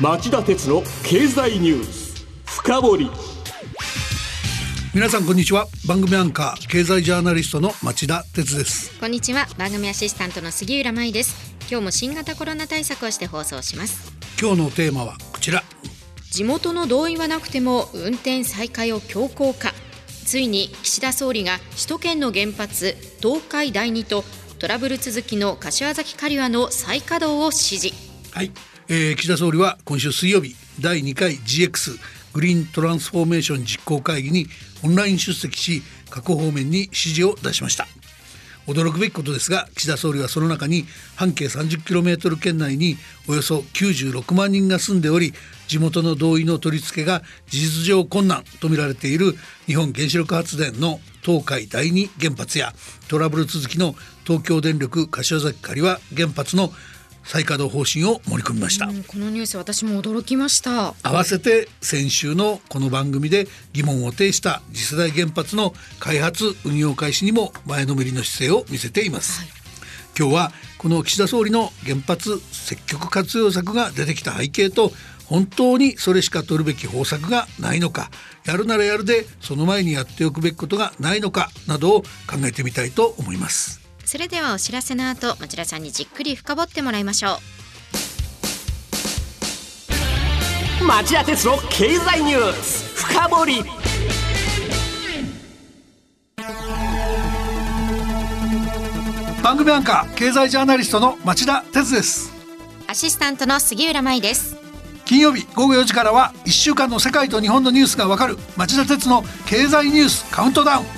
町田鉄の経済ニュース。深掘り。皆さんこんにちは。番組アンカー経済ジャーナリストの町田鉄です。こんにちは。番組アシスタントの杉浦舞です。今日も新型コロナ対策をして放送します。今日のテーマはこちら。地元の同意はなくても運転再開を強行か。ついに岸田総理が首都圏の原発東海第二とトラブル続きの柏崎刈羽の再稼働を指示。はいえー、岸田総理は今週水曜日第2回 GX グリーントランスフォーメーション実行会議にオンライン出席し各方面に指示を出しました。驚くべきことですが岸田総理はその中に半径 30km 圏内におよそ96万人が住んでおり地元の同意の取り付けが事実上困難とみられている日本原子力発電の東海第二原発やトラブル続きの東京電力柏崎刈羽原発の再稼働方針を盛り込みました。このニュース私も驚きました。合わせて先週のこの番組で疑問を呈した次世代原発の開発運用開始にも前のめりの姿勢を見せています、はい、今日はこの岸田総理の原発積極活用策が出てきた背景と本当にそれしか取るべき方策がないのかやるならやるでその前にやっておくべきことがないのかなどを考えてみたいと思いますそれではお知らせの後町田さんにじっくり深掘ってもらいましょう。町田鉄の経済ニュース深掘り。番組アンカー経済ジャーナリストの町田鉄です。アシスタントの杉浦舞です。金曜日午後4時からは1週間の世界と日本のニュースがわかる町田鉄の経済ニュースカウントダウン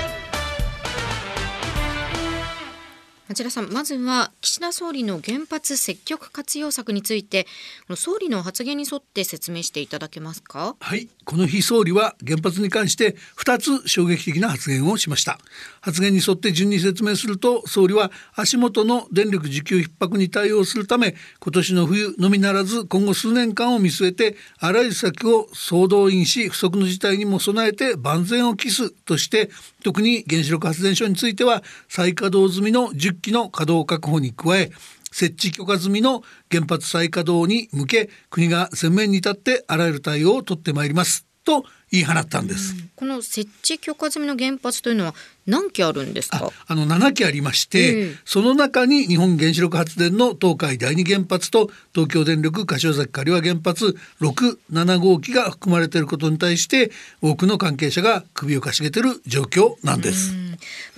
町田さんまずは岸田総理の原発積極活用策について総理の発言に沿って説明していただけますか？はいこの日総理は原発に関して2つ衝撃的な発言をしました。発言に沿って順に説明すると総理は足元の電力需給逼迫に対応するため今年の冬のみならず今後数年間を見据えてあらゆる先を総動員し不測の事態にも備えて万全を期すとして特に原子力発電所については再稼働済みの10機の稼働確保に加え設置許可済みの原発再稼働に向け国が前面に立ってあらゆる対応を取ってまいります。と言い放ったんです、この設置許可済みの原発というのは何基あるんですか？あの7基ありまして、えー、その中に日本原子力発電の東海第二原発と東京電力柏崎刈羽原発67号機が含まれていることに対して多くの関係者が首をかしげている状況なんです。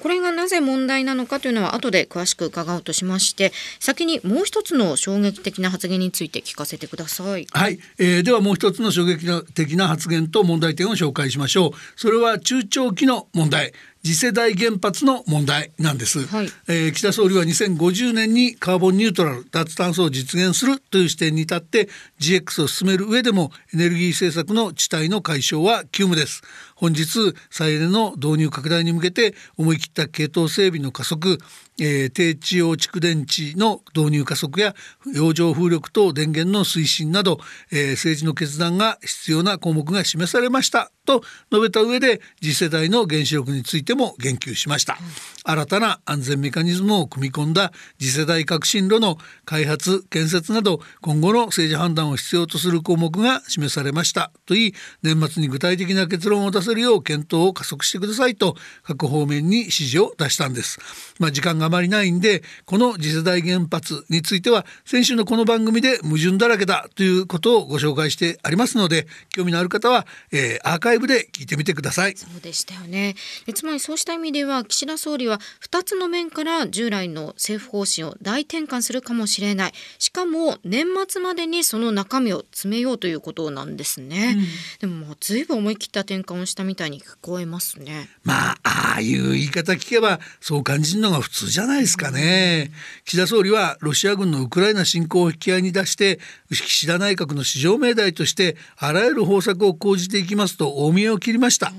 これがなぜ問題なのかというのは後で詳しく伺おうとしまして先にもう一つの衝撃的な発言について聞かせてください。はい、えー、ではもう一つの衝撃的な発言と問題点を紹介しましょう。それは中長期の問題。次世代原発の問題なんです、はい、えー、岸田総理は2050年にカーボンニュートラル脱炭素を実現するという視点に立って GX を進める上でもエネルギー政策の地帯の解消は急務です。本日再エネの導入拡大に向けて思い切った系統整備の加速、えー、低地用蓄電池の導入加速や洋上風力等電源の推進など、えー、政治の決断が必要な項目が示されましたと述べた上で次世代の原子力についても言及しました、新たな安全メカニズムを組み込んだ次世代革新炉の開発建設など今後の政治判断を必要とする項目が示されました。といい年末に具体的な結論を出せるよう検討を加速してくださいと各方面に指示を出したんです。まあ、時間ががあまりないんでこの次世代原発については先週のこの番組で矛盾だらけだということをご紹介してありますので興味のある方は、えー、アーカイブで聞いてみてください。そうでしたよね。つまりそうした意味では岸田総理は2つの面から従来の政府方針を大転換するかもしれない。しかも年末までにその中身を詰めようということなんですね、うん、でももうずいぶん思い切った転換をしたみたいに聞こえますね。まあああいう言い方聞けばそう感じるのが普通じゃないですかね、岸田総理はロシア軍のウクライナ侵攻を引き合いに出して岸田内閣の至上命題としてあらゆる方策を講じていきますと大見えを切りました、うん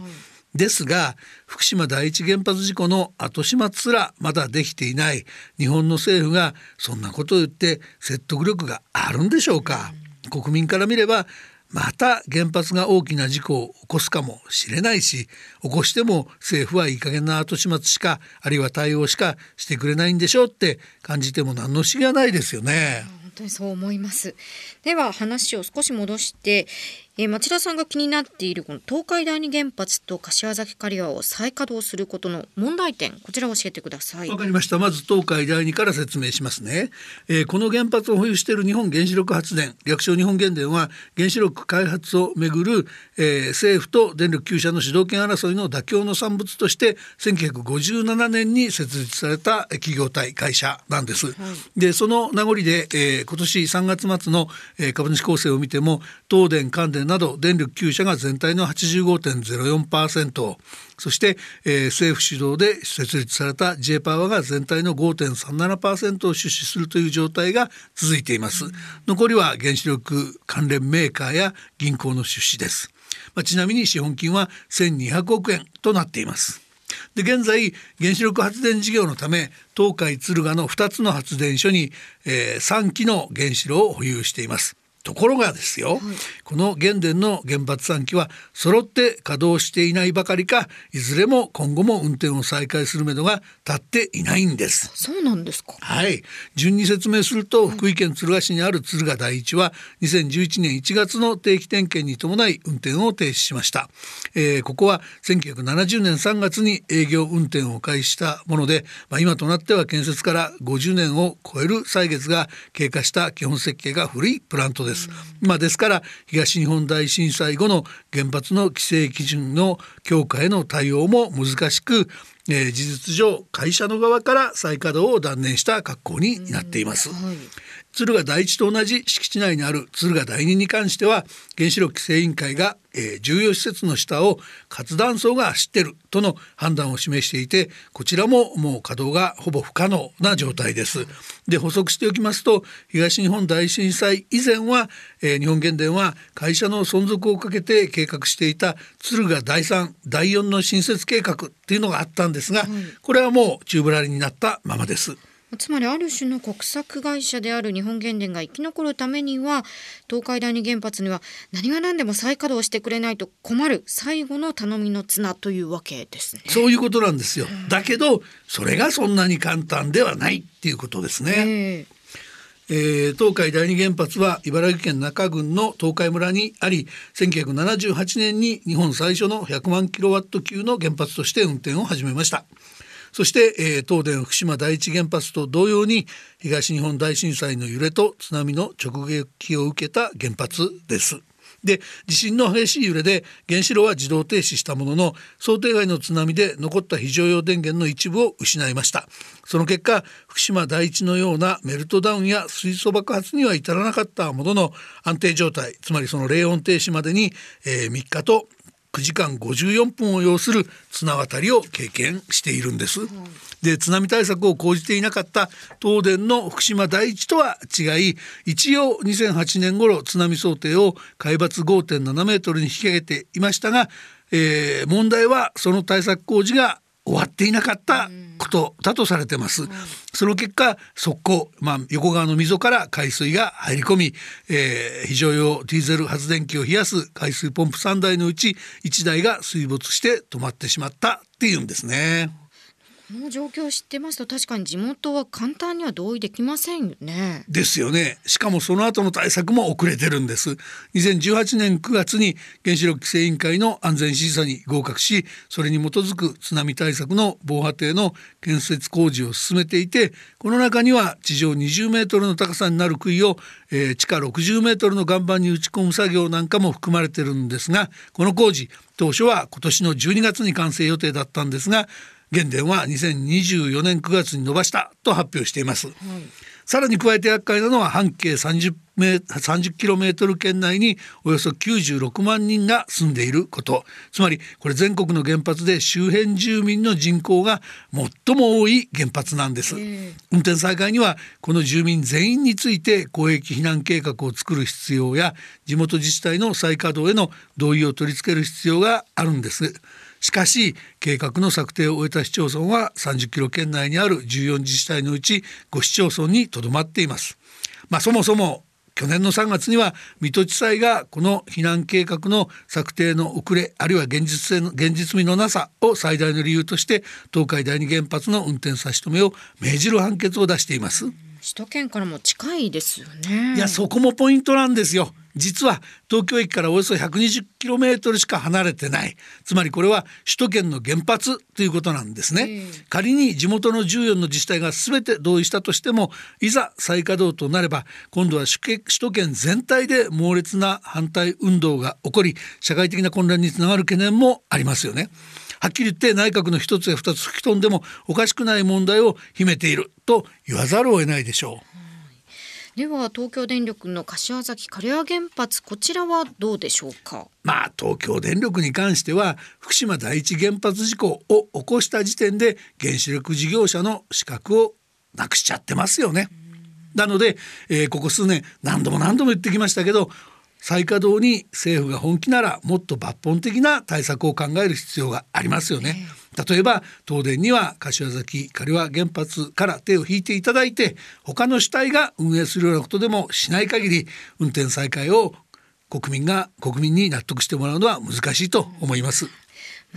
ですが福島第一原発事故の後始末すらまだできていない。日本の政府がそんなことを言って説得力があるんでしょうか、国民から見ればまた原発が大きな事故を起こすかもしれないし起こしても政府はいい加減な後始末しかあるいは対応しかしてくれないんでしょうって感じても何の不思議はないですよね。本当にそう思いますでは話を少し戻してえー、町田さんが気になっているこの東海第二原発と柏崎刈羽を再稼働することの問題点こちらを教えてください。わかりました。まず東海第二から説明しますね、えー、この原発を保有している日本原子力発電略称日本原電は原子力開発をめぐる、えー、政府と電力9社の主導権争いの妥協の産物として1957年に設立された企業体会社なんです、はい、でその名残で、えー、今年3月末の、えー、株主構成を見ても東電関電など電力9社が全体の85.04%そして、えー、政府主導で設立された J パワーが全体の5.37%を出資するという状態が続いています。残りは原子力関連メーカーや銀行の出資です。まあ、ちなみに資本金は1200億円となっています。で現在原子力発電事業のため東海敦賀の2つの発電所に、えー、3基の原子炉を保有しています。ところがですよ、はい、この原電の原発3基は揃って稼働していないばかりかいずれも今後も運転を再開するめどが立っていないんです。そうなんですか。はい。順に説明すると、福井県敦賀市にある敦賀第一は2011年1月の定期点検に伴い運転を停止しました、えー、ここは1970年3月に営業運転を開始したもので、まあ、今となっては建設から50年を超える歳月が経過した基本設計が古いプラントですです。まあ、ですから東日本大震災後の原発の規制基準の強化への対応も難しく、えー、事実上会社の側から再稼働を断念した格好になっています。はい敦賀第一と同じ敷地内にある敦賀第二に関しては原子力規制委員会が、えー、重要施設の下を活断層が走ってるとの判断を示していてこちらももう稼働がほぼ不可能な状態です。で補足しておきますと東日本大震災以前は、えー、日本原電は会社の存続をかけて計画していた敦賀第三第四の新設計画っていうのがあったんですが、これはもう宙ぶらりになったままです。つまりある種の国策会社である日本原電が生き残るためには東海第二原発には何が何でも再稼働してくれないと困る最後の頼みの綱というわけですね。そういうことなんですよ。だけどそれがそんなに簡単ではないっていうことですね。えー、東海第二原発は茨城県中郡の東海村にあり1978年に日本最初の100万キロワット級の原発として運転を始めましたそして、えー、東電福島第一原発と同様に東日本大震災の揺れと津波の直撃を受けた原発です。で地震の激しい揺れで原子炉は自動停止したものの想定外の津波で残った非常用電源の一部を失いました。その結果福島第一のようなメルトダウンや水素爆発には至らなかったものの安定状態つまりその冷温停止までに、えー、3日と9時間54分を要する綱渡りを経験しているんです。で津波対策を講じていなかった東電の福島第一とは違い一応2008年頃津波想定を海抜5.7メートルに引き上げていましたが、えー、問題はその対策工事が終わっていなかったことだとされてます。その結果速攻、まあ、横側の溝から海水が入り込み、えー、非常用ディーゼル発電機を冷やす海水ポンプ3台のうち1台が水没して止まってしまったっていうんですね。の状況を知ってますと確かに地元は簡単には同意できませんよね。ですよね。しかもその後の対策も遅れてるんです。2018年9月に原子力規制委員会の安全審査に合格し、それに基づく津波対策の防波堤の建設工事を進めていて、この中には地上20メートルの高さになる杭を、えー、地下60メートルの岩盤に打ち込む作業なんかも含まれてるんですが、この工事当初は今年の12月に完成予定だったんですが原電は2024年9月に伸ばしたと発表しています、はい、さらに加えて厄介なのは半径30メ30キロメートル圏内におよそ96万人が住んでいること。つまりこれ全国の原発で周辺住民の人口が最も多い原発なんです、運転再開にはこの住民全員について広域避難計画を作る必要や地元自治体の再稼働への同意を取り付ける必要があるんですしかし計画の策定を終えた市町村は30キロ圏内にある14自治体のうち5市町村にとどまっていますまあそもそも去年の3月には水戸地裁がこの避難計画の策定の遅れあるいは現実性の現実味のなさを最大の理由として東海第二原発の運転差し止めを命じる判決を出しています。首都圏からも近いですよね。いやそこもポイントなんですよ。実は東京駅からおよそ 120km しか離れてない。つまりこれは首都圏の原発ということなんですね、仮に地元の14の自治体が全て同意したとしてもいざ再稼働となれば今度は首都圏全体で猛烈な反対運動が起こり社会的な混乱につながる懸念もありますよね。はっきり言って内閣の一つや二つ吹き飛んでもおかしくない問題を秘めていると言わざるを得ないでしょうでは東京電力の柏崎刈羽原発こちらはどうでしょうか？まあ東京電力に関しては福島第一原発事故を起こした時点で原子力事業者の資格をなくしちゃってますよね。なので、えー、ここ数年何度も何度も言ってきましたけど再稼働に政府が本気ならもっと抜本的な対策を考える必要がありますよね。えー例えば東電には柏崎刈羽原発から手を引いていただいて他の主体が運営するようなことでもしない限り運転再開を国民が国民に納得してもらうのは難しいと思います。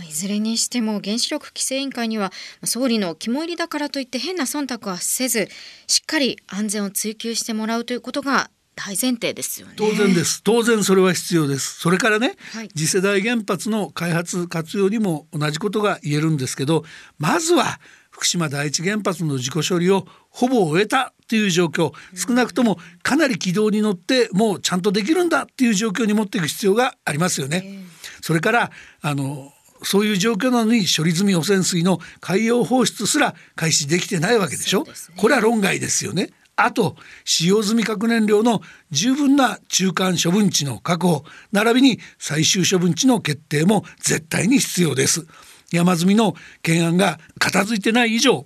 いずれにしても原子力規制委員会には総理の肝入りだからといって変な忖度はせずしっかり安全を追求してもらうということが大前提ですよね。当然です。当然それは必要です。それからね、はい、次世代原発の開発活用にも同じことが言えるんですけどまずは福島第一原発の事故処理をほぼ終えたっていう状況。少なくともかなり軌道に乗ってもうちゃんとできるんだっていう状況に持っていく必要がありますよね。それからあのそういう状況なのに処理済み汚染水の海洋放出すら開始できてないわけでしょ、ね、これは論外ですよねあと使用済み核燃料の十分な中間処分地の確保並びに最終処分地の決定も絶対に必要です。山積みの懸案が片付いてない以上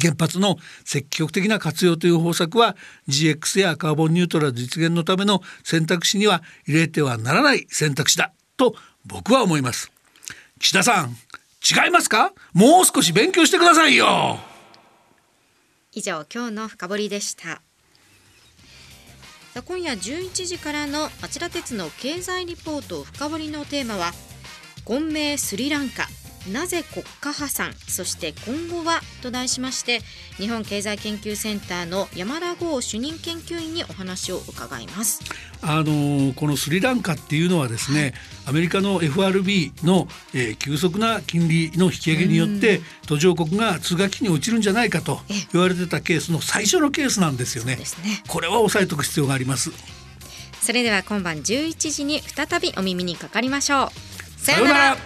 原発の積極的な活用という方策は GX やカーボンニュートラル実現のための選択肢には入れてはならない選択肢だと僕は思います。岸田さん違いますか？もう少し勉強してくださいよ。以上今日の深掘りでした。今夜11時からの町田鉄の経済リポート深掘りのテーマは混迷スリランカ。なぜ国家破産そして今後はと題しまして日本経済研究センターの山田剛主任研究員にお話を伺います。あのこのスリランカっていうのはですね、はい、アメリカの FRB の、えー、急速な金利の引き上げによって途上国が通学期に落ちるんじゃないかと言われてたケースの最初のケースなんですよね。ね。これは押さえておく必要があります。それでは今晩11時に再びお耳にかかりましょう。さようなら